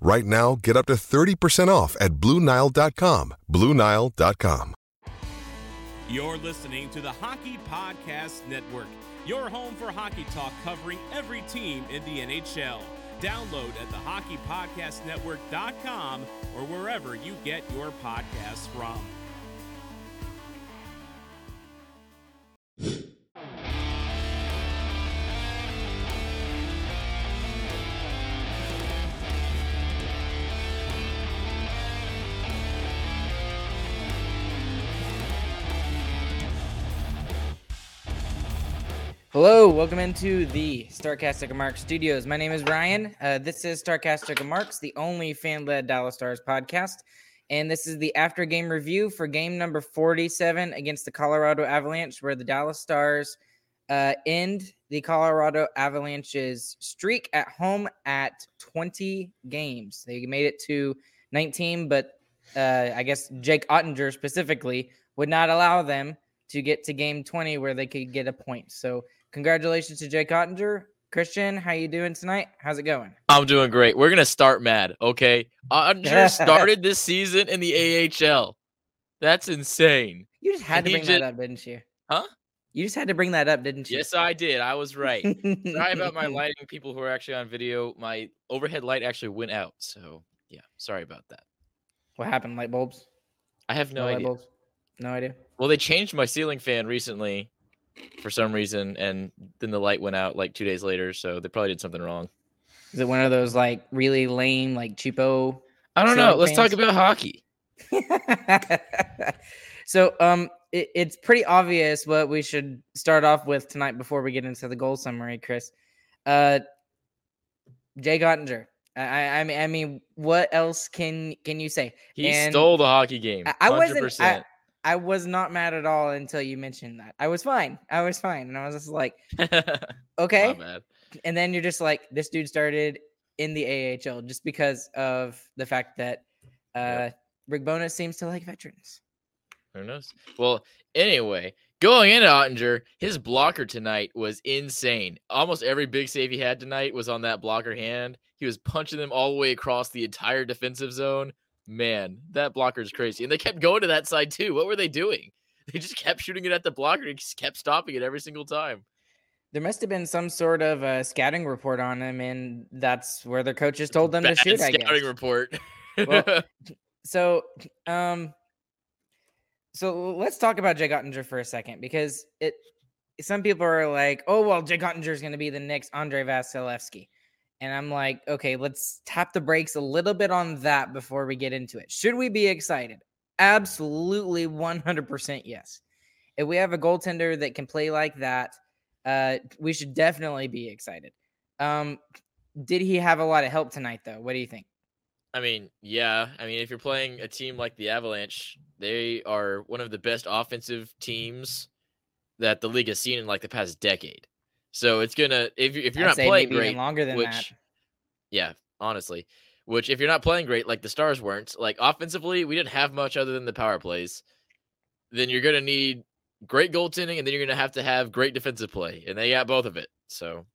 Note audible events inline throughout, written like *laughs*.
Right now, get up to 30% off at BlueNile.com. BlueNile.com. You're listening to the Hockey Podcast Network, your home for hockey talk covering every team in the NHL. Download at thehockeypodcastnetwork.com or wherever you get your podcasts from. Hello, welcome into the Starcastic Marks Studios. My name is Ryan. Uh, this is Starcastic Marks, the only fan-led Dallas Stars podcast, and this is the after-game review for game number 47 against the Colorado Avalanche, where the Dallas Stars uh, end the Colorado Avalanche's streak at home at 20 games. They made it to 19, but uh, I guess Jake Oettinger specifically would not allow them to get to game 20 where they could get a point. So congratulations to Jake Oettinger. Christian, how you doing tonight? How's it going? I'm doing great. We're gonna start mad, okay? Oettinger *laughs* started this season in the AHL. That's insane. You just had And to bring that up, didn't you? Huh? You just had to bring that up, didn't you? Yes, I did. I was right. sorry about my *laughs* lighting. People who are actually on video, my overhead light actually went out. So yeah, sorry about that. What happened? Light bulbs? I have no, light idea. bulbs? No idea. Well, they changed my ceiling fan recently for some reason, and then the light went out like two days later. So they probably did something wrong. Is it one of those like really lame, like cheapo? I don't know. Let's talk about hockey. *laughs* so um it, it's pretty obvious what we should start off with tonight before we get into the goal summary chris uh jay Oettinger. I, I- mean, I mean, what else can can you say? He And stole the hockey game. I, I wasn't. 100%. I, I was not mad at all until you mentioned that. I was fine. I was fine, and I was just like, *laughs* okay. And then you're just like, this dude started in the AHL just because of the fact that uh Rick Bowness seems to like veterans. Who knows? Well, anyway, going into Oettinger, his blocker tonight was insane. Almost every big save he had tonight was on that blocker hand. He was punching them all the way across the entire defensive zone. Man, that blocker is crazy. And they kept going to that side too. What were they doing? *laughs* They just kept shooting it at the blocker. and He just kept stopping it every single time. There must have been some sort of uh, scouting report on him, and that's where their coaches told them to Bad shoot. I scouting guess. report. Well, *laughs* So, um, so let's talk about Jay Oettinger for a second because it. Some people are like, "Oh well, Jay Oettinger is going to be the next Andrei Vasilevskiy," and I'm like, "Okay, let's tap the brakes a little bit on that before we get into it. Should we be excited? Absolutely, 100% yes. If we have a goaltender that can play like that, uh, we should definitely be excited. Um, did he have a lot of help tonight, though? What do you think? I mean, yeah. I mean, if you're playing a team like the Avalanche, they are one of the best offensive teams that the league has seen in like the past decade. So it's gonna if if you're I'd not playing great, longer than which that. yeah, honestly, which if you're not playing great like the Stars weren't, like offensively, we didn't have much other than the power plays. Then you're gonna need great goaltending, and then you're gonna have to have great defensive play, and they got both of it. So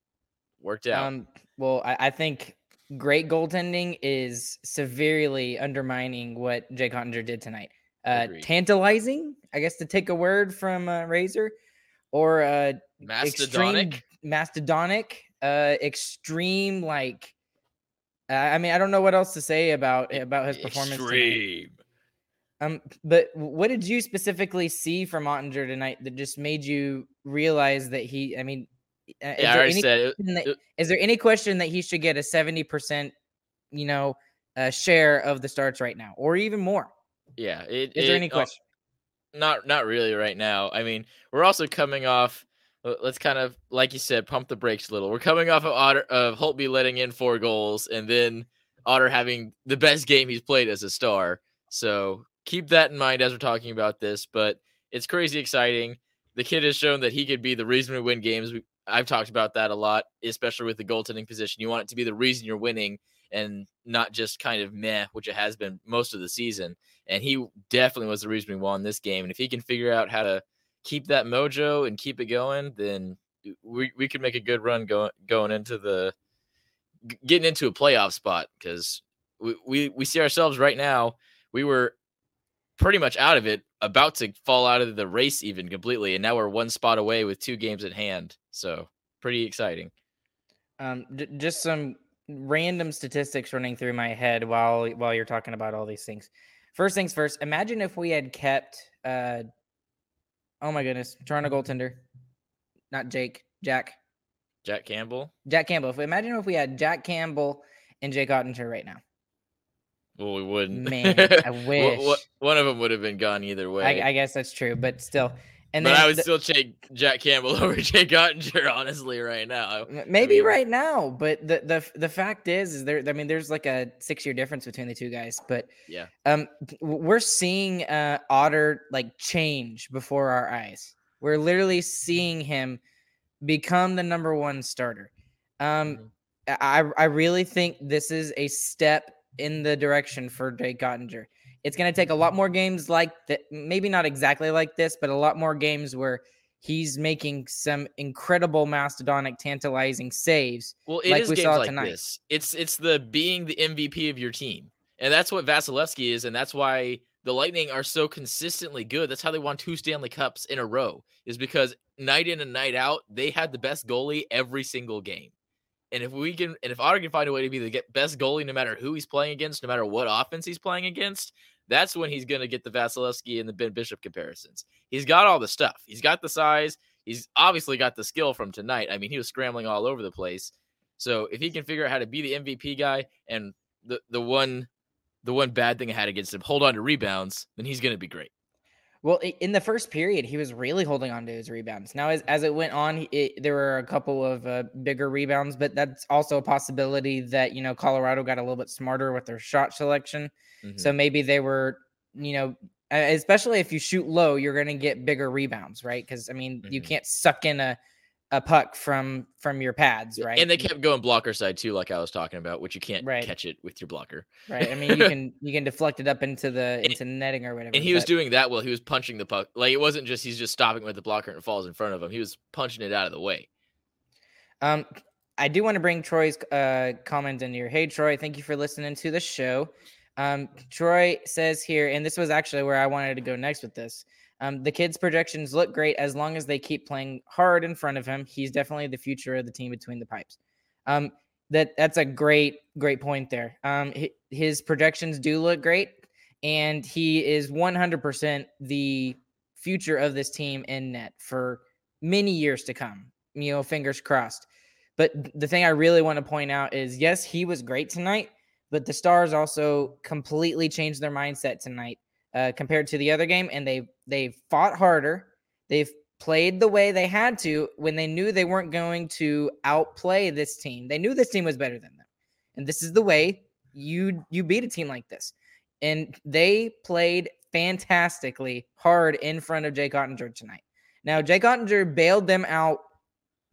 worked out. Um, well, I, I think great goaltending is severely undermining what Jay Oettinger did tonight. Uh, tantalizing, I guess, to take a word from uh, Razor, or uh, extreme Mastodonic. uh, extreme. Like, uh, I mean, I don't know what else to say about about his performance. Extreme. Um, but what did you specifically see from Oettinger tonight that just made you realize that he? I mean, yeah, I already said it, that, it, Is there any question that he should get a seventy percent, you know, uh, share of the starts right now, or even more? Yeah. It, is there any uh, question? not not really right now. I mean, we're also coming off. Uh, let's kind of, like you said, pump the brakes a little. We're coming off of Otter of Holtby letting in four goals, and then Otter having the best game he's played as a star. So keep that in mind as we're talking about this. But it's crazy exciting. The kid has shown that he could be the reason we win games. We, I've talked about that a lot, especially with the goaltending position. You want it to be the reason you're winning and not just kind of meh, which it has been most of the season. And he definitely was the reason we won this game. And if he can figure out how to keep that mojo and keep it going, then we, we could make a good run going going into the getting into a playoff spot because we, we we see ourselves right now. We were pretty much out of it, about to fall out of the race even completely, and now we're one spot away with two games at hand. So pretty exciting. Um, d- just some random statistics running through my head while while you're talking about all these things. First things first, imagine if we had kept uh oh my goodness, Toronto goaltender. Not Jake, Jack. Jack Campbell. Jack Campbell. If we imagine if we had Jack Campbell and Jake Oettinger right now. Well, we wouldn't. Man, I *laughs* wish one of them would have been gone either way. I, I guess that's true, but still, and but I would the, still take Jack Campbell *laughs* over Jake Oettinger, honestly, right now. Maybe I mean, right now, but the the the fact is, is there? I mean, there's like a six year difference between the two guys, but yeah, um, we're seeing uh Otter like change before our eyes. We're literally seeing him become the number one starter. Um, mm-hmm. I I really think this is a step in the direction for Jake Oettinger. It's going to take a lot more games like that, maybe not exactly like this, but a lot more games where he's making some incredible mastodonic tantalizing saves well it like is we games like tonight. this. It's it's the being the mvp of your team. And that's what vasilevskiy is and that's why the lightning are so consistently good. That's how they won two stanley cups in a row is because night in and night out they had the best goalie every single game and if we can, and if Otter can find a way to be the best goalie, no matter who he's playing against, no matter what offense he's playing against, that's when he's going to get the Vasilevskiy and the Ben Bishop comparisons. He's got all the stuff. He's got the size. He's obviously got the skill from tonight. I mean, he was scrambling all over the place. So if he can figure out how to be the MVP guy and the the one the one bad thing I had against him, hold on to rebounds, then he's going to be great. Well, in the first period, he was really holding on to his rebounds. Now, as, as it went on, it, there were a couple of uh, bigger rebounds, but that's also a possibility that, you know, Colorado got a little bit smarter with their shot selection. Mm-hmm. So maybe they were, you know, especially if you shoot low, you're going to get bigger rebounds, right? Because, I mean, mm-hmm. you can't suck in a, a puck from from your pads, right? And they kept going blocker side too, like I was talking about, which you can't right. catch it with your blocker. Right. I mean, you *laughs* can you can deflect it up into the into and, netting or whatever. And he but... was doing that while he was punching the puck. Like it wasn't just he's just stopping with the blocker and it falls in front of him. He was punching it out of the way. Um, I do want to bring Troy's uh comment in here. Hey Troy, thank you for listening to the show. Um, Troy says here, and this was actually where I wanted to go next with this. Um, the kid's projections look great as long as they keep playing hard in front of him. He's definitely the future of the team between the pipes. Um, that that's a great great point there. Um, his projections do look great, and he is 100% the future of this team in net for many years to come. You know, fingers crossed. But the thing I really want to point out is yes, he was great tonight, but the Stars also completely changed their mindset tonight uh, compared to the other game, and they they fought harder. They've played the way they had to when they knew they weren't going to outplay this team. They knew this team was better than them, and this is the way you you beat a team like this. And they played fantastically hard in front of Jake Oettinger tonight. Now, Jake Oettinger bailed them out.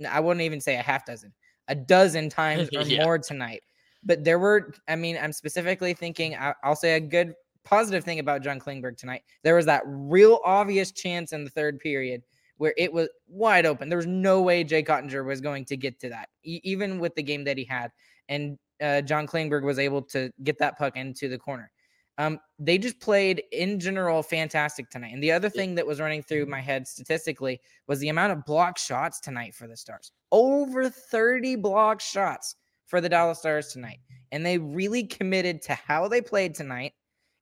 I wouldn't even say a half dozen, a dozen *laughs* times or yeah. more tonight. But there were, I mean, I'm specifically thinking, I'll say a good positive thing about John Klingberg tonight. There was that real obvious chance in the third period where it was wide open. There was no way Jake Oettinger was going to get to that, e- even with the game that he had. And uh, John Klingberg was able to get that puck into the corner. Um, they just played in general fantastic tonight. And the other thing that was running through my head statistically was the amount of block shots tonight for the Stars. Over 30 block shots for the Dallas Stars tonight. And they really committed to how they played tonight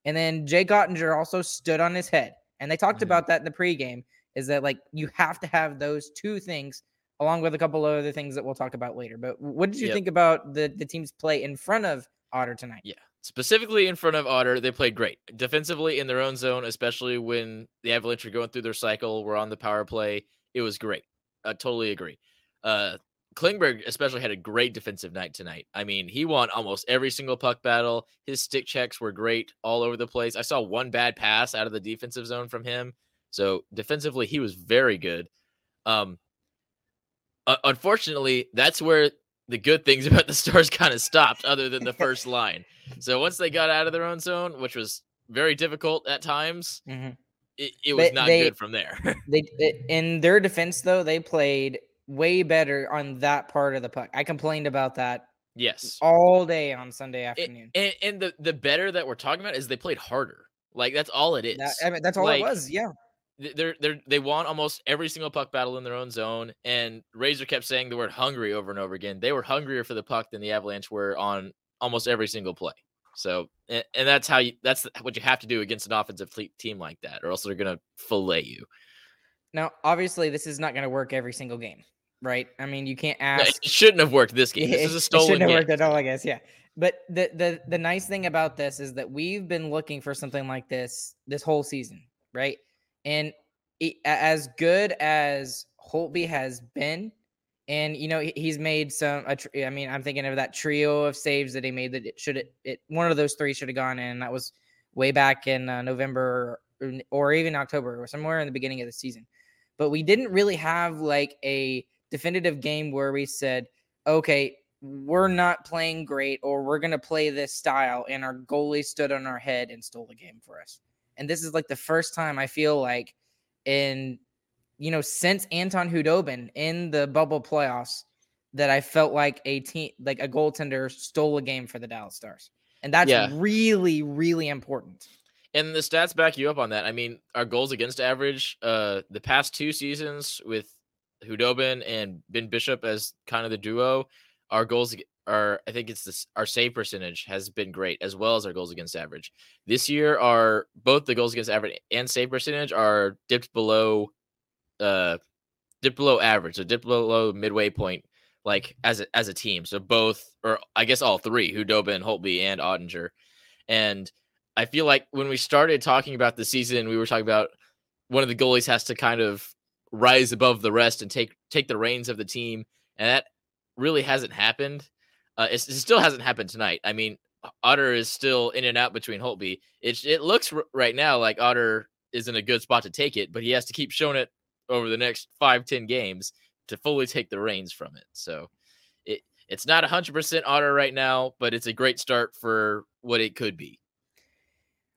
And then Jay Oettinger also stood on his head. And they talked about that in the pregame is that like you have to have those two things along with a couple of other things that we'll talk about later. But what did you Yep. think about the, the team's play in front of Otter tonight? Yeah. Specifically in front of Otter, they played great. Defensively in their own zone, especially when the Avalanche were going through their cycle, were on the power play. It was great. I totally agree. Uh Klingberg especially had a great defensive night tonight. I mean, he won almost every single puck battle. His stick checks were great all over the place. I saw one bad pass out of the defensive zone from him. So defensively, he was very good. Um, unfortunately, that's where the good things *laughs* about the Stars kind of stopped, other than the first *laughs* line. So once they got out of their own zone, which was very difficult at times, Mhm. it, it was They- not they- good from there. *laughs* They in their defense though, they played way better on that part of the puck. I complained about that yes. all day on Sunday It- afternoon. and, and the the better that we're talking about is they played harder. Like that's all it is. That- I mean, that's all like, it was. Yeah. they're they're they won almost every single puck battle in their own zone and razor kept saying the word hungry over and over again they were hungrier for the puck than the avalanche were on almost every single play so and, and that's how you that's what you have to do against an offensive tle- team like that or else they're gonna fillet you Now, obviously, this is not going to work every single game, right? I mean, you can't No, ask. it shouldn't have worked this game *laughs* this is it- a it stolen shouldn't have worked at all, I guess. Yeah. But the the the nice thing about this is that we've been looking for something like this this whole season, right? And it, as good as Holtby has been, and you know he's made some. a tr- I mean, I'm thinking of that trio of saves that he made. That it should it, it one of those three should have gone in. That was way back in uh, November or, or even October or somewhere in the beginning of the season. But we didn't really have like a definitive game where we said, okay, we're not playing great or we're going to play this style and our goalie stood on our head and stole the game for us. And this is like the first time I feel like in you know since Anton Khudobin in the bubble playoffs that I felt like a team like a goaltender stole a game for the Dallas Stars. And that's Yeah. really really important. and the stats back you up on that i mean our goals against average uh the past two seasons with khudobin and ben bishop as kind of the duo our goals are i think it's this our save percentage has been great as well as our goals against average. This year our both the goals against average and save percentage are dipped below uh dipped below average so dipped below midway point like as a as a team. So both or i guess all three khudobin holtby and oettinger. And I feel like when we started talking about the season, we were talking about one of the goalies has to kind of rise above the rest and take take the reins of the team, and that really hasn't happened. Uh, it still hasn't happened tonight. I mean, Otter is still in and out between Holtby. It it looks r- right now like Otter is in a good spot to take it, but he has to keep showing it over the next five ten games to fully take the reins from it. So it it's not hundred percent Otter right now, but it's a great start for what it could be.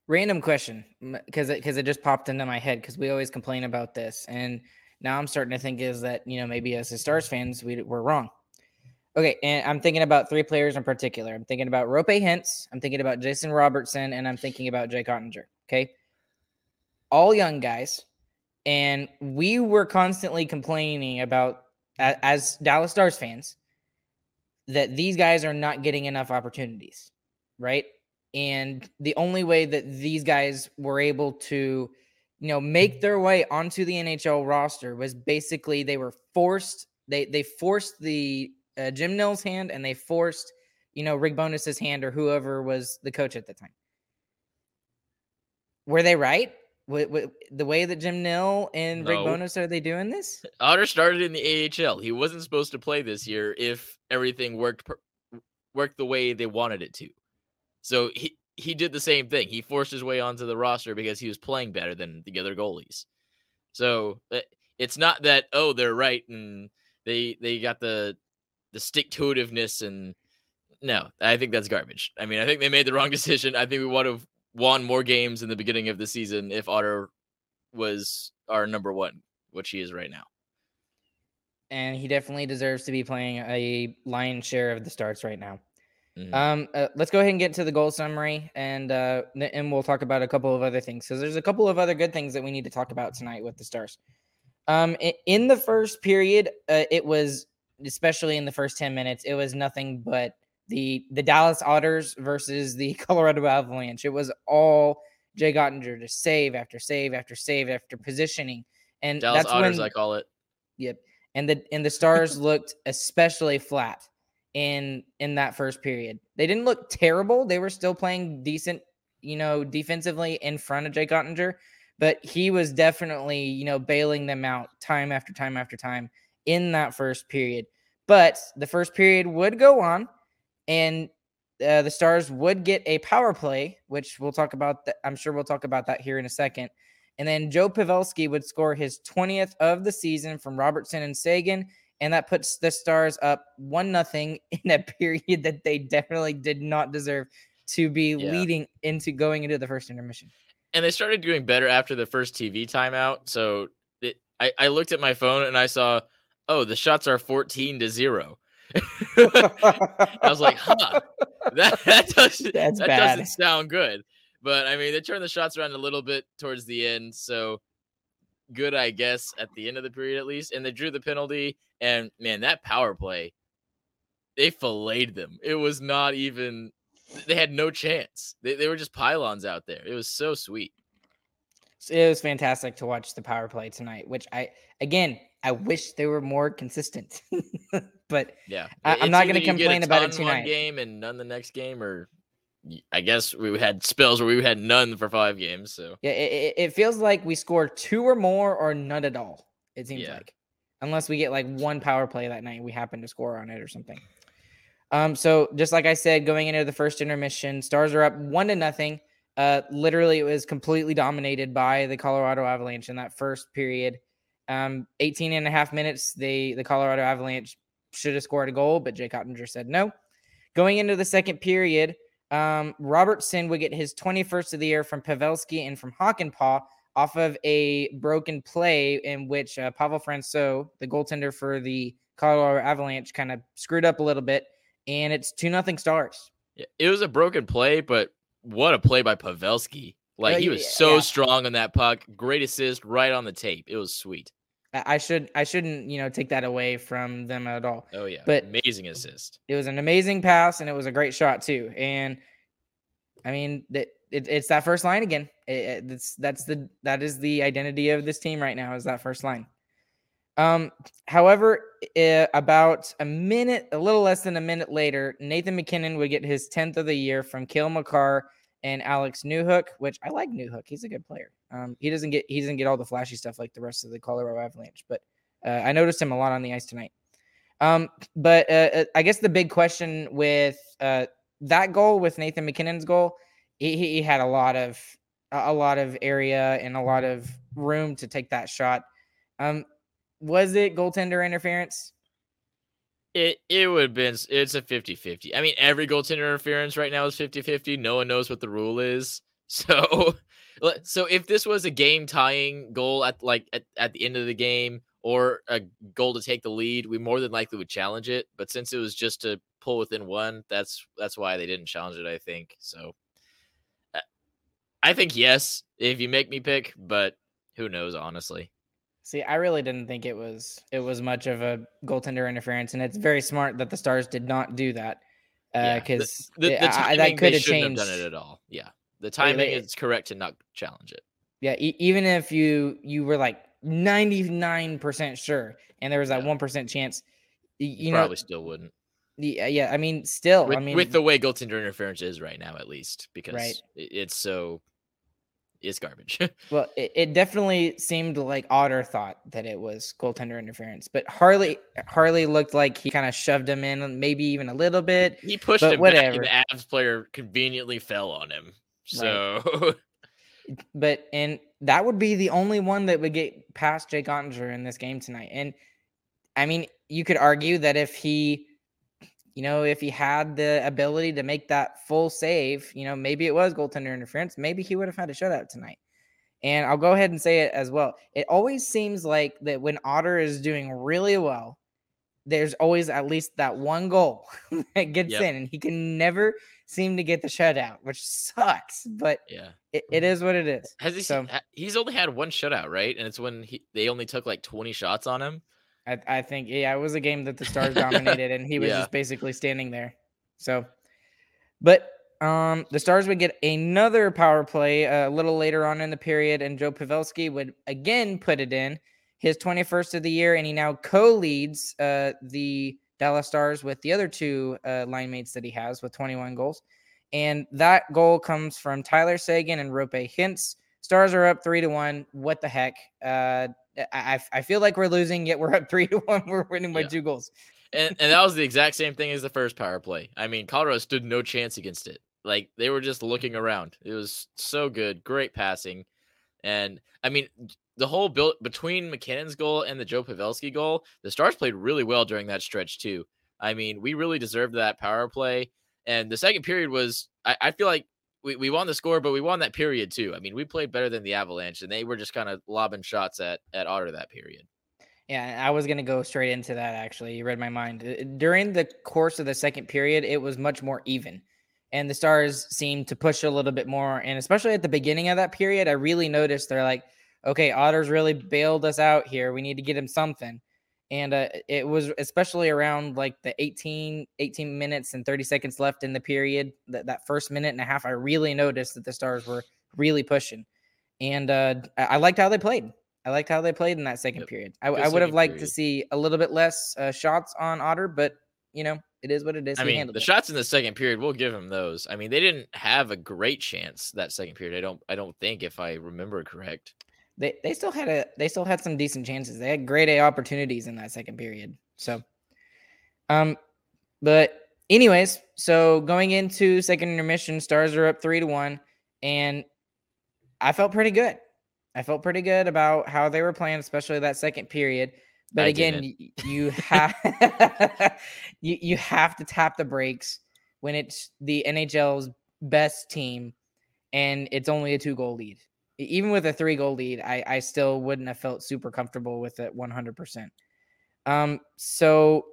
Random question, because it because it just popped into my head because we always complain about this, and now I'm starting to think is that you know maybe as the Stars fans we we're wrong. Okay, and I'm thinking about three players in particular. I'm thinking about Roope Hintz, I'm thinking about Jason Robertson, and I'm thinking about Jake Oettinger. Okay, all young guys, and we were constantly complaining about as Dallas Stars fans that these guys are not getting enough opportunities, right? And the only way that these guys were able to, you know, make their way onto the NHL roster was basically they were forced. They they forced the uh, Jim Nill's hand and they forced, you know, Rick Bowness's hand or whoever was the coach at the time. Were they right? With, with the way that Jim Nill and Rick Bowness are they doing this? Otter started in the AHL. He wasn't supposed to play this year if everything worked per- worked the way they wanted it to. So he he did the same thing. He forced his way onto the roster because he was playing better than the other goalies. So uh, it's not that oh they're right and they they got the the stick to itiveness and no, I think that's garbage. I mean, I think they made the wrong *laughs* decision. I think we would have won more games in the beginning of the season if Otter was our number one, which he is right now. And he definitely deserves to be playing a lion's share of the starts right now. Mhm. Um, uh, let's go ahead and get to the goal summary, and uh, and we'll talk about a couple of other things because there's a couple of other good things that we need to talk about tonight with the Stars. Um, in the first period, uh, it was especially in the first ten minutes, it was nothing but the the Dallas Otters versus the *laughs* Colorado Avalanche. It was all Jay Oettinger to save after save after save after positioning, and Dallas that's Otters, when I call it. Yep. And the and the Stars looked especially flat in in that first period. They didn't look terrible. They were still playing decent, you know, defensively in front of Jake Oettinger, but he was definitely, you know, bailing them out time after time after time in that first period. But the first period would go on and uh, the Stars would get a power play, which we'll talk about. That I'm sure we'll talk about that here in a second. And then Joe Pavelski would score his 20th of the season from Robertson and Seguin. And that puts the Stars up one nothing *laughs* in a period that they definitely did not deserve to be Yeah. leading into going into the first intermission. And they started doing better after the first TV timeout. So it, I, I looked at my phone and I saw, oh, the shots are 14 to zero. *laughs* I was like, huh, that, *laughs* that, That's that doesn't sound good. But I mean, they turned the shots around a little bit towards the end. So good, I guess, at the end of the period at least. And they drew the penalty. And man, that power play, they filleted them. It was not even, they had no chance. They, they were just pylons out there. It was so sweet. it was fantastic to watch the power play tonight, which I again I wish they were more consistent. *laughs* but Yeah, I, I'm not get a complain about it ton one tonight. game and none the next game, or I guess we had spells where we had none for five games. So yeah, it, it- it feels like we scored two or more or none at all. It seems Yeah. like, unless we get like one power play that night, we happen to score on it or something. Um, so just like I said, going into the first intermission, Stars are up one to nothing. Uh, literally, it was completely dominated by the Colorado Avalanche in that first period. Um, 18 and a half minutes, they the Colorado Avalanche should have scored a goal, but Jake Oettinger said no. Going into the second period, um, Robertson would get his 21st of the year from Pavelski and from Hockenpah off of a broken play in which uh, Pavel Francouz, the goaltender for the Colorado Avalanche, kind of screwed up a little bit, and it's two nothing Stars. yeah, it was a broken play, but what a play by Pavelski! Like he was so yeah. strong on that puck. Great assist right on the tape. It was sweet. I, I should I shouldn't you know take that away from them at all. Oh yeah, But- amazing assist. It was an amazing pass and it was a great shot too. And I mean that it, it's that first line again. It, it- it's that's the that is the identity of this team right now is that first line. Um, however, uh, about a minute, a little less than a minute later, Nathan MacKinnon would get his 10th of the year from Cale Makar and Alex Newhook, which I like Newhook. He's a good player. Um, he doesn't get he doesn't get all the flashy stuff like the rest of the Colorado Avalanche, but uh, I noticed him a lot on the ice tonight. Um, but uh, uh, I guess the big question with uh, that goal, with Nathan MacKinnon's goal, he he had a lot of a lot of area and a lot of room to take that shot. Um, was it goaltender interference? It it would have been it's a 50-50. I mean, every goaltender interference right now is 50-50. No one knows what the rule is. *laughs* So so if this was a game tying goal at like at, at the end of the game or a goal to take the lead, we more than likely would challenge it. But since it was just to pull within one, that's that's why they didn't challenge it, I think. So I think yes, if you make me pick, but who knows, honestly. See, I really didn't think it was it was much of a goaltender interference, and it's very smart that the Stars did not do that uh, Yeah, because I- timing, that could have changed. have done it at all. Yeah, the timing they- is correct to not challenge it. Yeah, e- even if you you were like ninety nine percent sure, and there was that Yeah. one chance, y- you, You know, probably still wouldn't. yeah, yeah. I mean, still, With, I mean, with the way goaltender interference is right now, at least, because Right. it- it's so it's garbage. *laughs* Well, it, it definitely seemed like Otter thought that it was goaltender interference, but Harley Harley looked like he kind of shoved him in, maybe even a little bit. he pushed But him back, and whatever. the Avs player conveniently fell on him. So *laughs* But and that would be the only one that would get past Jake Oettinger in this game tonight. And I mean, you could argue that if he, you know, if he had the ability to make that full save, you know, maybe it was goaltender interference. Maybe he would have had a shutout tonight. And I'll go ahead and say it as well. It always seems like that when Otter is doing really well, there's always at least that one goal *laughs* that gets Yep. in, and he can never seem to get the shutout, which sucks. But yeah, it, it mm-hmm. is what it is. has he? So- seen, he's only had one shutout, right? And it's when he they only took like twenty shots on him. I, I think yeah, it was a game that the Stars *laughs* dominated, and he was Yeah. just basically standing there. So, but um, the Stars would get another power play uh, a little later on in the period, and Joe Pavelski would again put it in his 21st of the year, and he now co-leads uh, the Dallas Stars with the other two uh, line mates that he has with 21 goals. And that goal comes from Tyler Seguin and Roope Hintz. Stars are up three to one. What the heck? Uh, I, I feel like we're losing, yet we're up *laughs* three to one. We're winning by yeah. two goals. and, and that was the exact same thing as the first power play. I mean, Colorado stood no chance against it. Like they were just looking around. It was so good, great passing, and I mean, the whole build between MacKinnon's goal and the Joe Pavelski goal, the Stars played really well during that stretch too. I mean, we really deserved that power play. And the second period was, I, I feel like we, we won the score, but we won that period too. I mean, we played better than the Avalanche, and they were just kind of lobbing shots at at Otter that period. Yeah, I was going to go straight into that actually. You read my mind. Uh, during the course of the second period, it was much more even. And the Stars seemed to push a little bit more. And especially at the beginning of that period, I really noticed they're like, okay, Otter's really bailed us out here. We need to get him something. And uh, it was especially around like the 18, 18 minutes and 30 seconds left in the period, that, that first minute and a half, I really noticed that the Stars were really pushing. And uh, I liked how they played. I liked how they played in that second yep. period. I, I would have liked period. to see a little bit less uh, shots on Otter, but you know it is what it is. I mean, the it. shots in the second period, we'll give him those. I mean, they didn't have a great chance that second period. I don't. I don't think, if I remember correct. They they still had a they still had some decent chances. They had great A opportunities in that second period. So, um, but anyways, so going into second intermission, Stars are up three to one, and I felt pretty good. I felt pretty good about how they were playing, especially that second period. But I again, you, you have *laughs* you you have to tap the brakes when it's the NHL's best team and it's only a two goal lead. Even with a three goal lead, I, I still wouldn't have felt super comfortable with it 100%. Um, so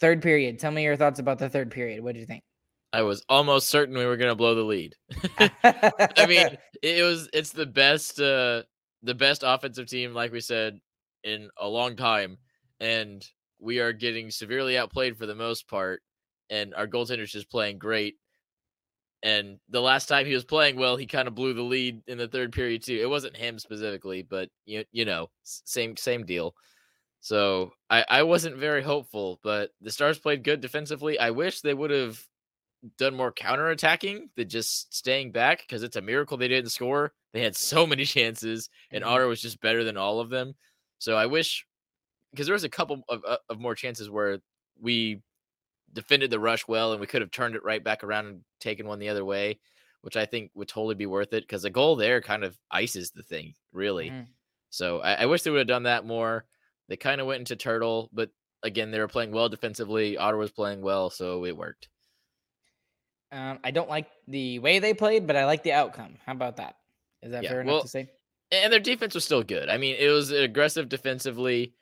third period, tell me your thoughts about the third period. What do you think? I was almost certain we were going to blow the lead. *laughs* *laughs* I mean, it was it's the best uh the best offensive team like we said in a long time and we are getting severely outplayed for the most part and our goaltender's just playing great. And the last time he was playing well, he kind of blew the lead in the third period too. It wasn't him specifically, but you you know, same same deal. So I, I wasn't very hopeful, but the Stars played good defensively. I wish they would have done more counterattacking than just staying back because it's a miracle they didn't score. They had so *laughs* many chances, and mm-hmm. Otter was just better than all of them. So I wish because there was a couple of, uh, of more chances where we defended the rush well and we could have turned it right back around and taken one the other way, which I think would totally be worth it because the goal there kind of ices the thing, really. Mm-hmm. So I, I wish they would have done that more. They kind of went into turtle, but again, they were playing well defensively. Otter was playing well, so it worked. Um, I don't like the way they played, but I like the outcome. How about that? Is that yeah, fair well, enough to say? And their defense was still good. I mean, it was aggressive defensively.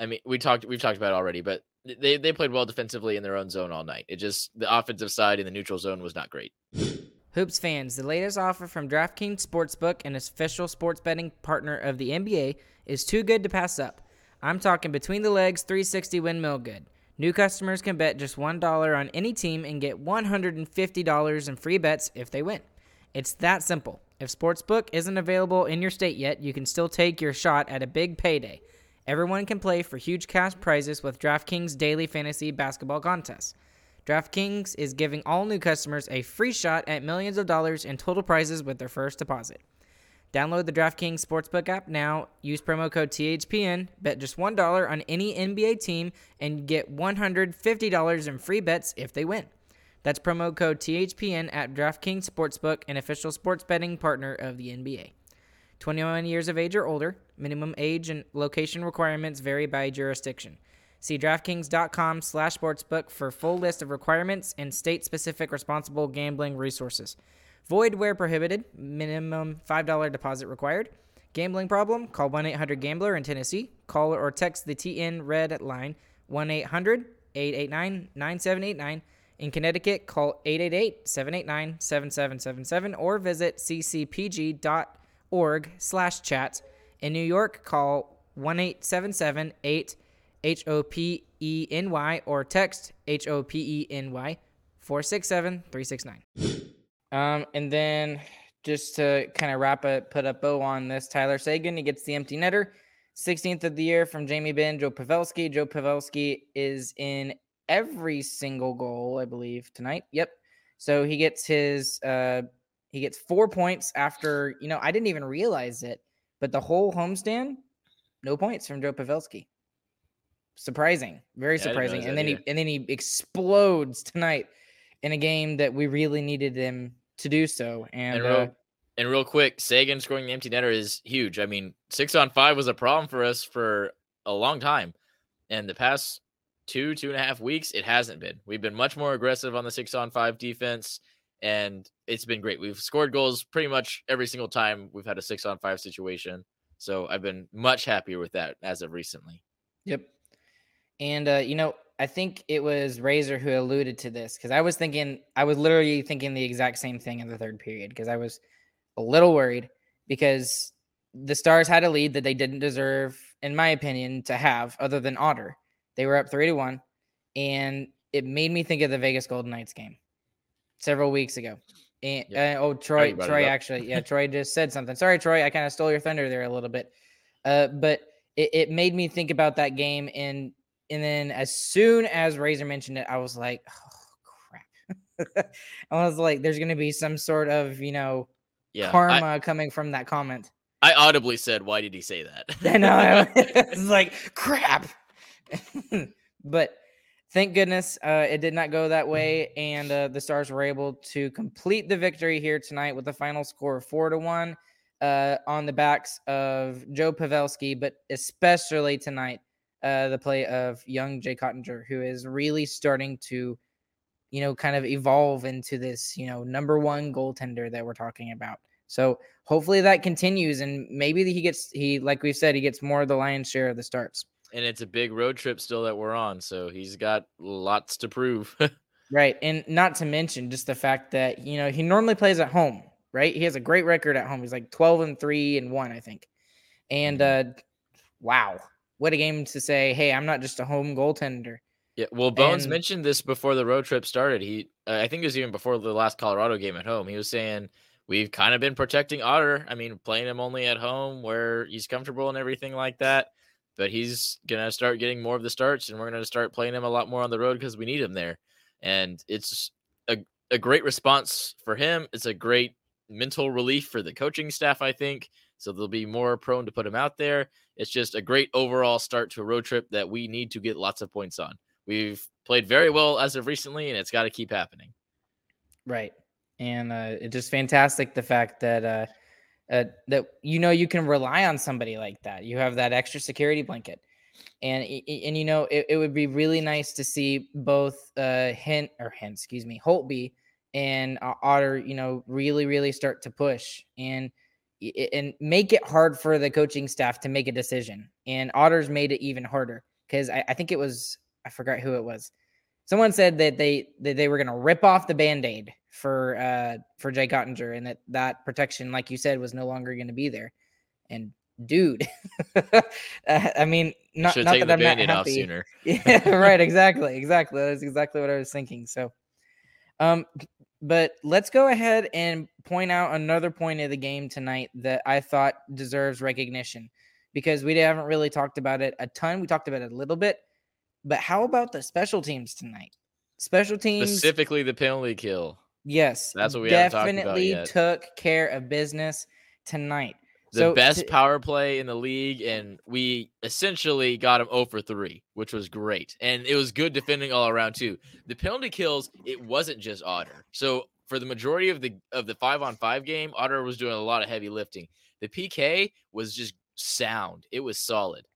I mean, we talked we've talked about it already, but they they played well defensively in their own zone all night. It just the offensive side in the neutral zone was not great. Hoops fans, the latest offer from DraftKings Sportsbook, an official sports betting partner of the NBA, is too good to pass up. I'm talking between the legs 360 windmill good. New customers can bet just $1 on any team and get $150 in free bets if they win. It's that simple. If Sportsbook isn't available in your state yet, you can still take your shot at a big payday. Everyone can play for huge cash prizes with DraftKings daily fantasy basketball contests. DraftKings is giving all new customers a free shot at millions of dollars in total prizes with their first deposit. Download the DraftKings Sportsbook app now. Use promo code THPN. Bet just $1 on any NBA team and get $150 in free bets if they win. That's promo code THPN at DraftKings Sportsbook, an official sports betting partner of the NBA. 21 years of age or older. Minimum age and location requirements vary by jurisdiction. See DraftKings.com slash sportsbook for full list of requirements and state-specific responsible gambling resources. Void where prohibited. Minimum $5 deposit required. Gambling problem? Call 1 800 Gambler in Tennessee. Call or text the TN Red line 1 800 889 9789. In Connecticut, call 888 789 7777 or visit ccpg.org slash chat. In New York, call 1 877 8 H O P E N Y or text H O P E N Y 467 369. Um, and then just to kind of wrap it, put a bow on this, Tyler Seguin, he gets the empty netter. 16th of the year from Jamie Benn, Joe Pavelski. Joe Pavelski is in every single goal, I believe, tonight. Yep. So he gets his uh he gets four points after, you know, I didn't even realize it, but the whole homestand, no points from Joe Pavelski. Surprising. Very Yeah, surprising. And then he and then he explodes tonight in a game that we really needed him to do so. And, And uh, real, and real quick, Seguin scoring the empty netter is huge. I mean, six on five was a problem for us for a long time. And the past two, two and a half weeks, it hasn't been. We've been much more aggressive on the six on five defense, and it's been great. We've scored goals pretty much every single time we've had a six on five situation. So I've been much happier with that as of recently. Yep. And uh, you know, I think it was Razor who alluded to this because I was thinking, I was literally thinking the exact same thing in the third period because I was a little worried because the Stars had a lead that they didn't deserve, in my opinion, to have other than Otter. They were up three to one, and it made me think of the Vegas Golden Knights game several weeks ago. And Yeah. uh, oh, Troy, Troy actually, yeah, *laughs* Troy just said something. Sorry, Troy, I kind of stole your thunder there a little bit. Uh, but it, it made me think about that game and and then as soon as Razor mentioned it, I was like, oh crap. *laughs* I was like, there's gonna be some sort of, you know, Yeah. I, karma coming from that comment. I audibly said, Why did he say that? I know. *laughs* it's like crap. but thank goodness uh, it did not go that way, and uh, the Stars were able to complete the victory here tonight with a final score of four to one uh, on the backs of Joe Pavelski, but especially tonight uh, the play of young Jake Oettinger, who is really starting to, you know, kind of evolve into this, you know, number one goaltender that we're talking about. So hopefully that continues, and maybe he gets he like we said he gets more of the lion's share of the starts. And it's a big road trip still that we're on. So he's got lots to prove. *laughs* Right. And not to mention just the fact that, you know, he normally plays at home, right? He has a great record at home. He's like 12 and 3 and 1, I think. And uh wow. What a game to say, "Hey, I'm not just a home goaltender." Yeah, well, Bones And- mentioned this before the road trip started. He, uh, I think it was even before the last Colorado game at home. He was saying we've kind of been protecting Otter. I mean, playing him only at home where he's comfortable and everything like that. But he's gonna start getting more of the starts, and we're gonna start playing him a lot more on the road because we need him there. And it's a a great response for him. It's a great mental relief for the coaching staff, I think. So they'll be more prone to put him out there. It's just a great overall start to a road trip that we need to get lots of points on. We've played very well as of recently, and it's got to keep happening. Right. And uh it's just fantastic the fact that uh uh, that you know you can rely on somebody like that. You have that extra security blanket, and and you know it, it would be really nice to see both uh Hint or Hint, excuse me, Holtby and uh, Otter, you know, really really start to push and and make it hard for the coaching staff to make a decision. And Otter's made it even harder because I, I think it was I forgot who it was. Someone said that they that they were going to rip off the band-aid for uh for Jake Oettinger and that that protection like you said was no longer going to be there. And dude, *laughs* uh, I mean not not that the I'm not happy. sooner. *laughs* Yeah, right, exactly. Exactly. That's exactly what I was thinking. So um but let's go ahead and point out another point of the game tonight that I thought deserves recognition because we haven't really talked about it a ton. We talked about it a little bit, but how about the special teams tonight? Special teams, Specifically, the penalty kill. Yes, That's what we definitely took care of business tonight. The So best to- power play in the league, and we essentially got him 0 for 3, which was great. And it was good defending all around too. The penalty kills, it wasn't just Otter. So for the majority of the of the five on five game, Otter was doing a lot of heavy lifting. The PK was just sound. It was solid.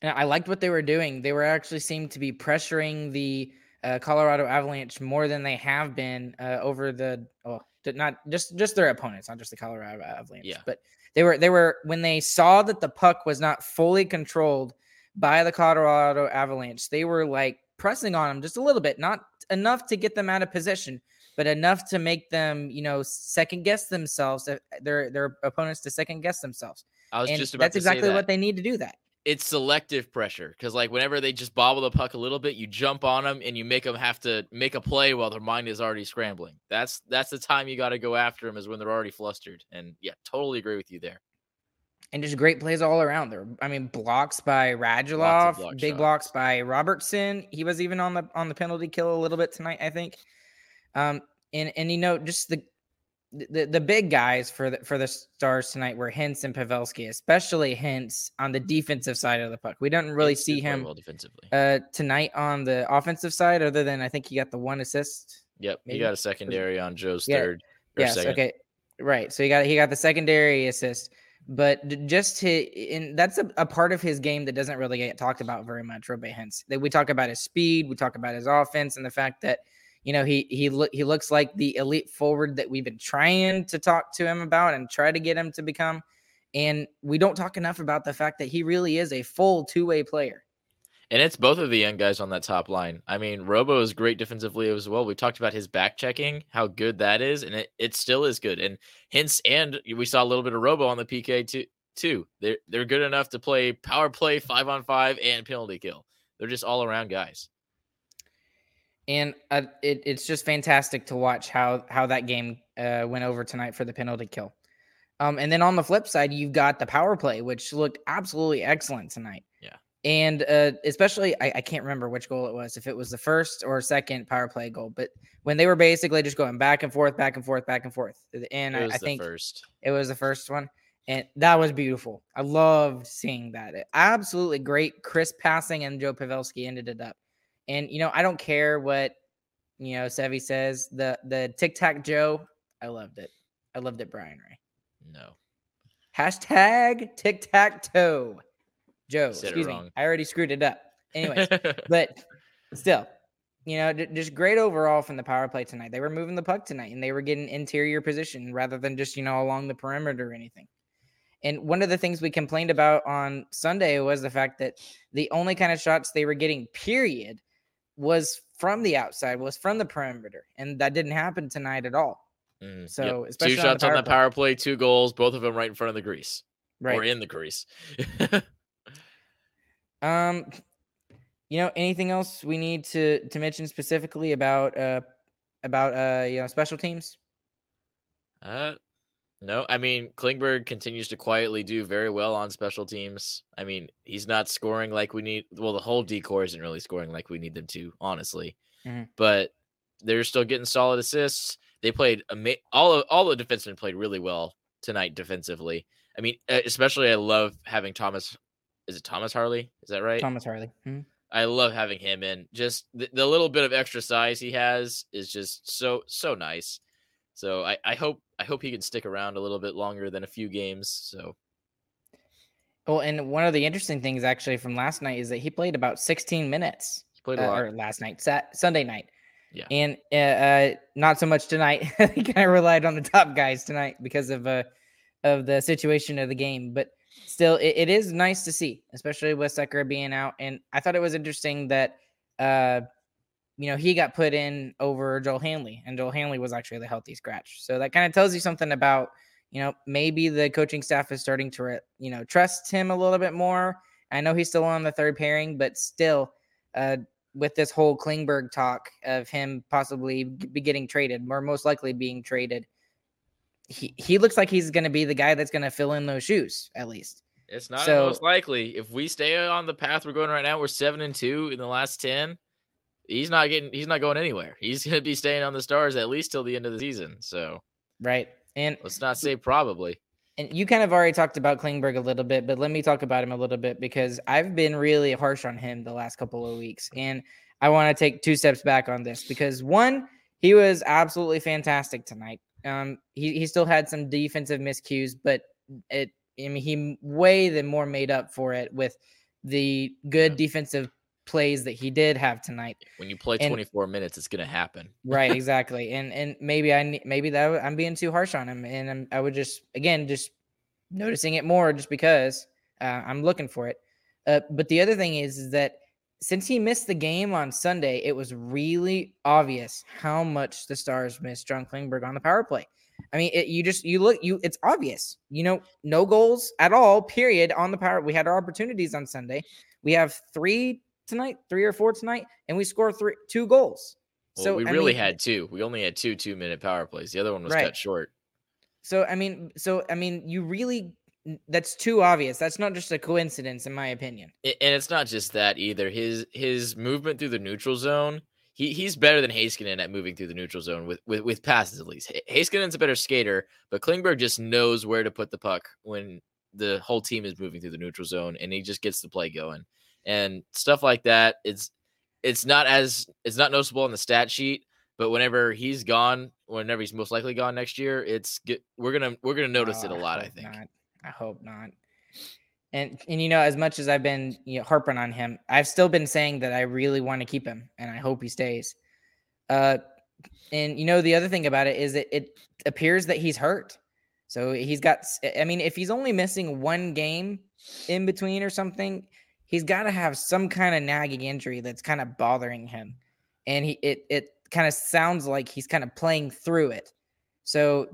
And I liked what they were doing. They were actually seemed to be pressuring the uh, Colorado Avalanche more than they have been uh, over the oh not just just their opponents, not just the Colorado Avalanche. Yeah. But they were they were when they saw that the puck was not fully controlled by the Colorado Avalanche, they were like pressing on them just a little bit, not enough to get them out of position, but enough to make them, you know, second guess themselves, uh, their their opponents to second guess themselves. I was And just about that's to exactly say that. what they need to do that. It's selective pressure because like whenever they just bobble the puck a little bit, you jump on them and you make them have to make a play while their mind is already scrambling. That's that's the time you got to go after them is when they're already flustered. And yeah, totally agree with you there. And just great plays all around there. I mean, blocks by Radulov, block big shots. blocks by Robertson. He was even on the on the penalty kill a little bit tonight, I think. Um, and and you know, just the the, the big guys for the for the stars tonight were Hintz and Pavelski, especially Hintz on the defensive side of the puck. We didn't really did see him well defensively. uh tonight on the offensive side, other than I think he got the one assist. yep, maybe- he got a secondary on Joe's Yeah, third Yes, second. okay. Right. So he got he got the secondary assist. But just to and that's a, a part of his game that doesn't really get talked about very much, Roope Hintz. That we talk about his speed, we talk about his offense, and the fact that you know he he look he looks like the elite forward that we've been trying to talk to him about and try to get him to become. And we don't talk enough about the fact that he really is a full two way player. And it's both of the young guys on that top line. I mean, Robo is great defensively as well. We talked about his back checking, how good that is, and it, it still is good. And Hintz, and we saw a little bit of Robo on the PK too. Too, they're they're good enough to play power play, five on five, and penalty kill. They're just all around guys. And uh, it, it's just fantastic to watch how how that game uh, went over tonight for the penalty kill. Um, and then on the flip side, you've got the power play, which looked absolutely excellent tonight. Yeah. And uh, especially, I, I can't remember which goal it was, if it was the first or second power play goal, but when they were basically just going back and forth, back and forth, back and forth. And It I, was I the think first. it was the first one. And that was beautiful. I loved seeing that. Absolutely great, crisp passing, and Joe Pavelski ended it up. And you know, I don't care what you know Sevi says. The the tic tac Joe, I loved it. I loved it, Brian Ray. No, Hashtag tic tac toe. Joe, excuse me. I already screwed it up. Anyways, *laughs* but still, you know, d- just great overall from the power play tonight. They were moving the puck tonight and they were getting interior position rather than just, you know, along the perimeter or anything. And one of the things we complained about on Sunday was the fact that the only kind of shots they were getting, period, was from the outside, was from the perimeter. And that didn't happen tonight at all. Yep. So, two especially on the shots on power the play. power play, two goals, both of them right in front of the grease or Right. in the grease. *laughs* Um, you know, anything else we need to to mention specifically about uh about uh you know special teams? Uh, no, I mean Klingberg continues to quietly do very well on special teams. I mean, he's not scoring like we need. Well, the whole D-core isn't really scoring like we need them to, honestly. Mhm. But they're still getting solid assists. They played ama- all of, all the defensemen played really well tonight defensively. I mean, especially I love having Thomas. Is it Thomas Harley? Is that right? Thomas Harley. Mhm. I love having him in. Just the, the little bit of extra size he has is just so so nice. So I, I hope I hope he can stick around a little bit longer than a few games. So Well, and one of the interesting things actually from last night is that he played about 16 minutes. he played a uh, lot. or last night, sat, Sunday night. Yeah. And uh, uh not so much tonight. *laughs* he kind of relied on the top guys tonight because of uh of the situation of the game, but still it, it is nice to see, especially with Sekera being out. And I thought it was interesting that uh you know he got put in over Joel Hanley, and Joel Hanley was actually the healthy scratch. So that kind of tells you something about you know maybe the coaching staff is starting to you know trust him a little bit more. I know he's still on the third pairing, but still, uh, with this whole Klingberg talk of him possibly be getting traded, or most likely being traded, he he looks like he's going to be the guy that's going to fill in those shoes at least. It's not so- most likely. If we stay on the path we're going right now, we're seven and two in the last ten. He's not getting. He's not going anywhere. He's going to be staying on the stars at least till the end of the season. So Right. And let's not say probably. and you kind of already talked about Klingberg a little bit, but let me talk about him a little bit because I've been really harsh on him the last couple of weeks. And I want to take two steps back on this because one, he was absolutely fantastic tonight. Um, he, he still had some defensive miscues, but it, I mean, he way than more made up for it with the good defensive plays that he did have tonight. When you play And- 24 minutes, it's going to happen. Right, *laughs* exactly. and and maybe I maybe that I'm being too harsh on him, and I'm, I would just again just noticing it more just because uh, I'm looking for it. Uh, but the other thing is, is that since he missed the game on Sunday, it was really obvious how much the Stars missed John Klingberg on the power play. I mean, it, you just you look you it's obvious. You know, no goals at all. Period. On the power, we had our opportunities on Sunday. We have three tonight, three or four tonight, and we score three two goals. Well, so we I really mean, had two. We only had two two minute power plays. The other one was Right. cut short. So I mean, so I mean, you really that's too obvious. That's not just a coincidence, in my opinion. And it's not just that either. His his movement through the neutral zone, he he's better than Heiskanen at moving through the neutral zone with with, with passes at least. Ha- Heiskanen's a better skater, but Klingberg just knows where to put the puck when the whole team is moving through the neutral zone, and he just gets the play going. And stuff like that, it's it's not as it's not noticeable on the stat sheet, but whenever he's gone, whenever he's most likely gone next year, it's get, we're gonna we're gonna notice it Oh, a lot. I think. Not. I hope not. And and you know, as much as I've been you know, harping on him, I've still been saying that I really want to keep him, and I hope he stays. Uh, and you know, the other thing about it is that it appears that he's hurt. So he's got. I mean, if he's only missing one game in between or something, he's got to have some kind of nagging injury that's kind of bothering him, and he it it kind of sounds like he's kind of playing through it. So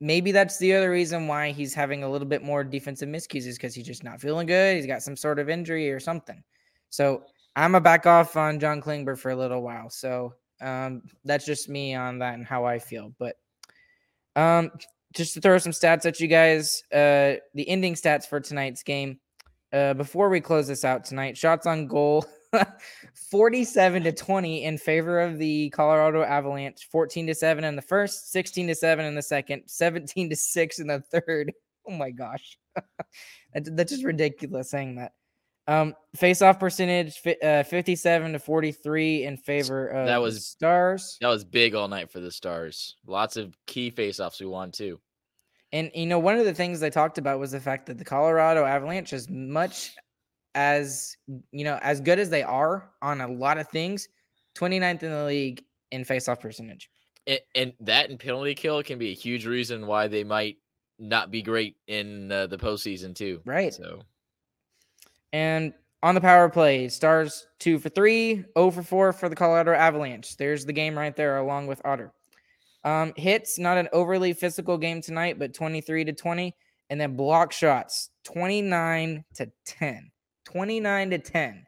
maybe that's the other reason why he's having a little bit more defensive miscues is because he's just not feeling good. He's got some sort of injury or something. So I'm a back off on John Klingberg for a little while. So um, that's just me on that and how I feel. But um, just to throw some stats at you guys, uh, the ending stats for tonight's game. Uh, before we close this out tonight, shots on goal *laughs* 47 to 20 in favor of the Colorado Avalanche, 14 to 7 in the first, 16 to 7 in the second, 17 to 6 in the third. *laughs* Oh my gosh. *laughs* That- That's just ridiculous saying that. Um, face off percentage uh, 57 to 43 in favor of That the was- Stars. That was big all night for the Stars. Lots of key face offs we won too. And you know, one of the things they talked about was the fact that the Colorado Avalanche, as much as you know, as good as they are on a lot of things, 29th in the league in faceoff percentage. And, and that and penalty kill can be a huge reason why they might not be great in uh, the postseason too. Right. So And on the power play, Stars two for three, 0 for four for the Colorado Avalanche. There's the game right there, along with Otter. Um, hits, not an overly physical game tonight, but 23 to 20. And then block shots, 29 to 10. 29 to 10.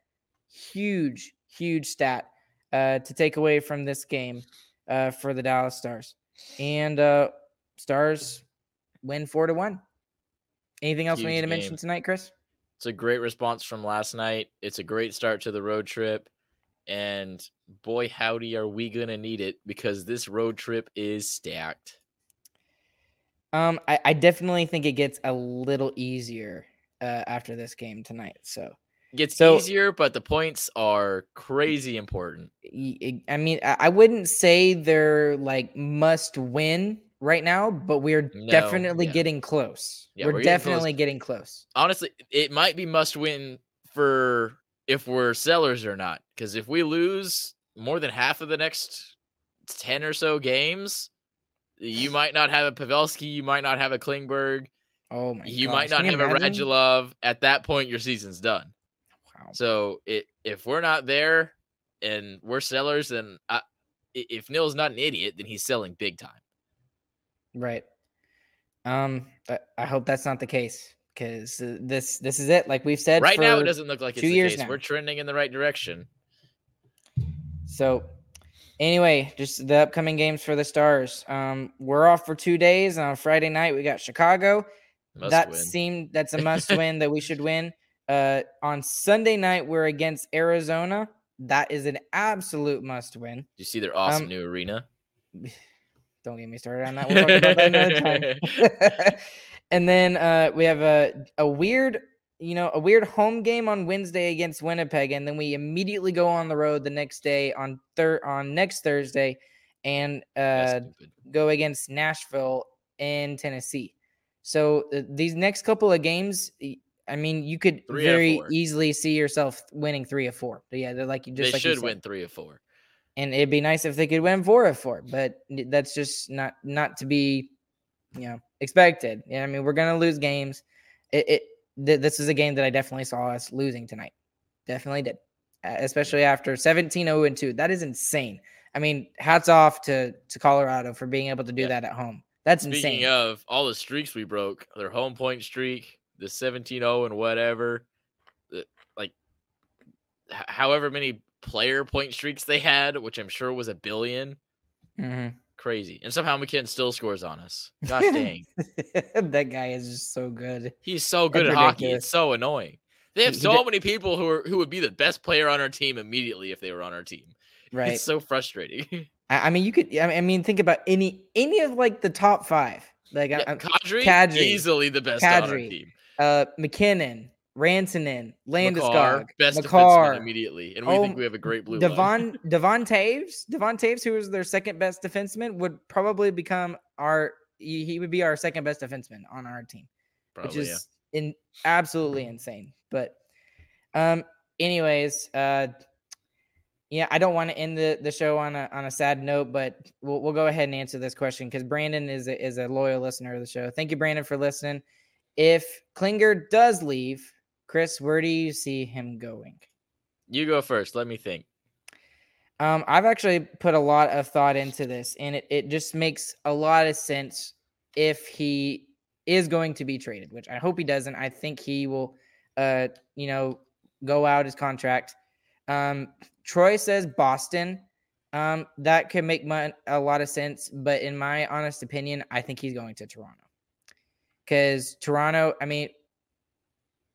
Huge, huge stat uh, to take away from this game uh, for the Dallas Stars. And uh, Stars win four to one. Anything else we need to mention tonight, Chris? it's a great response from last night. It's a great start to the road trip. And boy, howdy, are we gonna need it because this road trip is stacked. Um, I, I definitely think it gets a little easier uh, after this game tonight. So, Gets So- easier, but the points are crazy important. I mean, I wouldn't say they're like must win right now, but we're No, definitely yeah. getting close. Yeah, we're, we're getting close. definitely getting close. honestly, it might be must win for if we're sellers or not. Because if we lose more than half of the next 10 or so games, you *sighs* might not have a Pavelski, you might not have a Klingberg, Oh my you gosh, might not have a imagine? Radulov. At that point, your season's done. Wow. So it, if we're not there and we're sellers, then I, i- if Nill's not an idiot, then he's selling big time. Right. Um, I, I hope that's not the case because this this is it. Like we've said, Right now, it doesn't look like it's two the years case. now. We're trending in the right direction. So, anyway, just the upcoming games for the Stars. Um, we're off for two days. On Friday night, we got Chicago. Must that win. seemed that's a must *laughs* win that we should win. Uh, on Sunday night, we're against Arizona. That is an absolute must win. you see their awesome um, new arena? *sighs* Don't get me started on that. We'll talk about that another time. *laughs* *laughs* and then uh, we have a a weird, you know, a weird home game on Wednesday against Winnipeg, and then we immediately go on the road the next day on thir- on next Thursday, and uh, go against Nashville in Tennessee. So uh, these next couple of games, I mean, you could Three very easily see yourself winning three of four. But yeah, they're like you just they like should win three of four. and it'd be nice if they could win four of four, but that's just not not to be, you know, expected. Yeah, I mean, we're gonna lose games. It, it th- this is a game that I definitely saw us losing tonight. Definitely did, uh, especially after 17-0 and two. That is insane. I mean, hats off to to Colorado for being able to do Yeah. that at home. That's Speaking insane. of all the streaks we broke, their home point streak, the 17-0 and whatever, the- like h- however many player point streaks they had, which I'm sure was a billion. Mhm. Crazy. And somehow MacKinnon still scores on us. Gosh dang. *laughs* that guy is just so good. He's so good That's at hockey. It's so annoying. They have so many people who are who would be the best player on our team immediately if they were on our team. Right. It's so frustrating. *laughs* I, mean, you could. I mean- think about any any of like the top five. Like Yeah, Kadri, Kadri. easily the best on our team. uh, MacKinnon, Rantanen, Landeskog, best defenseman Makar, immediately, and we Oh, think we have a great blue line. Devon Devon Toews, Devon Toews, who is their second best defenseman, would probably become our. He would be our second best defenseman on our team, Probably, which yeah. is in absolutely insane. But, um, anyways, uh, yeah, I don't want to end the, the show on a on a sad note, but we'll we'll go ahead and answer this question because Brandon is a, is a loyal listener of the show. Thank you, Brandon, for listening. If Klinger does leave, Chris, where do you see him going? You go first. Let me think. Um, I've actually put a lot of thought into this, and it, it just makes a lot of sense if he is going to be traded, which I hope he doesn't. I think he will, uh, you know, go out his contract. Um, Troy says Boston. Um, that could make my, a lot of sense, but in my honest opinion, I think he's going to Toronto. Because Toronto, I mean,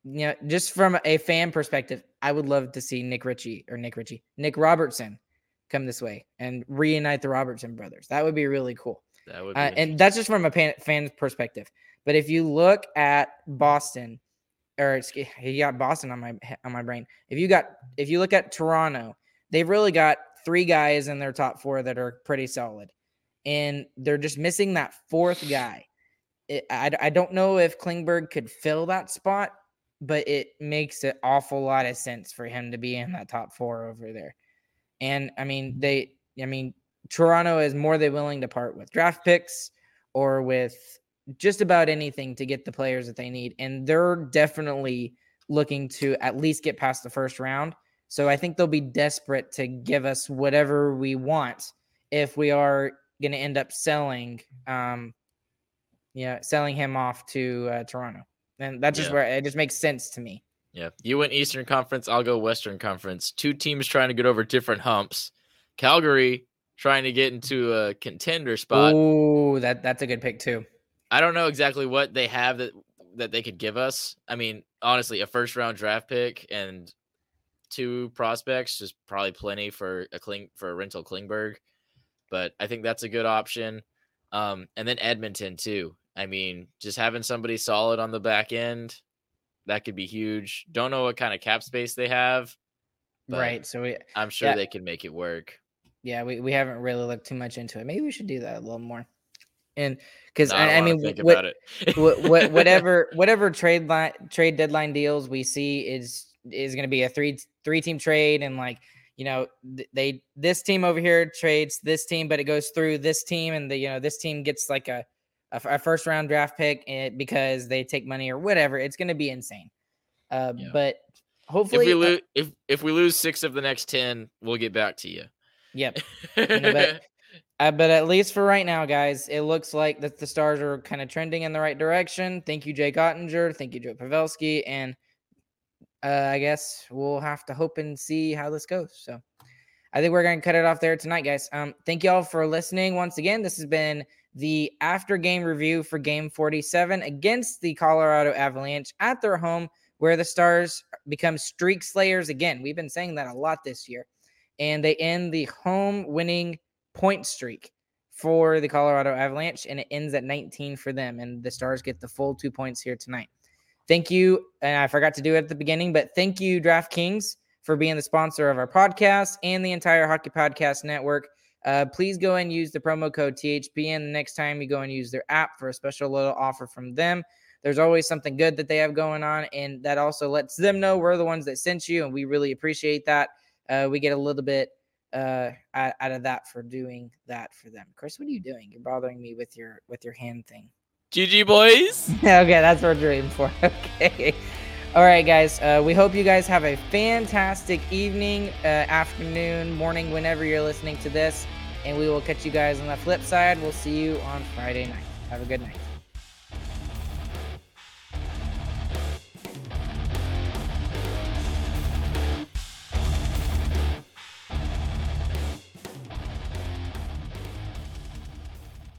you know, just from a fan perspective, I would love to see Nick Ritchie or Nick Ritchie, Nick Robertson come this way and reunite the Robertson brothers. That would be really cool. That would be Uh, and that's just from a fan, fan's perspective. But if you look at Boston, or excuse, you got Boston on my on my brain. If you got if you look at Toronto, they've really got three guys in their top four that are pretty solid, and they're just missing that fourth guy. It, I I don't know if Klingberg could fill that spot, but it makes an awful lot of sense for him to be in that top four over there. And I mean, they, I mean, Toronto is more than willing to part with draft picks or with just about anything to get the players that they need. And they're definitely looking to at least get past the first round. So I think they'll be desperate to give us whatever we want if we are going to end up selling, um, yeah, selling him off to uh, Toronto. And that's just Yeah. where it just makes sense to me. Yeah. You went Eastern Conference, I'll go Western Conference. Two teams trying to get over different humps. Calgary trying to get into a contender spot. Oh, that that's a good pick too. I don't know exactly what they have that that they could give us. I mean, honestly, a first round draft pick and two prospects is probably plenty for a cling for a rental Klingberg. But I think that's a good option. Um, and then Edmonton too. I mean, just having somebody solid on the back end, that could be huge. Don't know what kind of cap space they have. right. So we I'm sure Yeah. they can make it work. yeah, we, we haven't really looked too much into it. Maybe we should do that a little more. And because I, I, I mean, think what, about it. what, what, *laughs* whatever whatever trade line trade deadline deals we see is is going to be a three three team trade and like you know they this team over here trades this team but it goes through this team and the you know this team gets like a a, a first round draft pick and because they take money or whatever it's going to be insane uh Yeah. but if hopefully we uh, if if we lose six of the next ten, we'll get back to you. yep but- *laughs* Uh, but at least for right now, guys, it looks like that the stars are kind of trending in the right direction. Thank you, Jake Oettinger. Thank you, Joe Pavelski. And uh, I guess we'll have to hope and see how this goes. So I think we're going to cut it off there tonight, guys. Um, thank you all for listening once again. This has been the after game review for game 47 against the Colorado Avalanche at their home, where the Stars become streak slayers again. We've been saying that a lot this year. And they end the home winning point streak for the Colorado Avalanche, and it ends at 19 for them. And the Stars get the full two points here tonight. Thank you. And I forgot to do it at the beginning, but thank you, DraftKings, for being the sponsor of our podcast and the entire Hockey Podcast Network. Uh, please go and use the promo code THPN the next time you go and use their app for a special little offer from them. There's always something good that they have going on, and that also lets them know we're the ones that sent you, and we really appreciate that. Uh, we get a little bit uh out, out of that for doing that for them. Chris, what are you doing? You're bothering me with your with your hand thing. GG boys. *laughs* okay, that's what you're aiming for. *laughs* Okay. All right, guys. Uh, we hope you guys have a fantastic evening, uh, afternoon, morning, whenever you're listening to this. And we will catch you guys on the flip side. We'll see you on Friday night. Have a good night.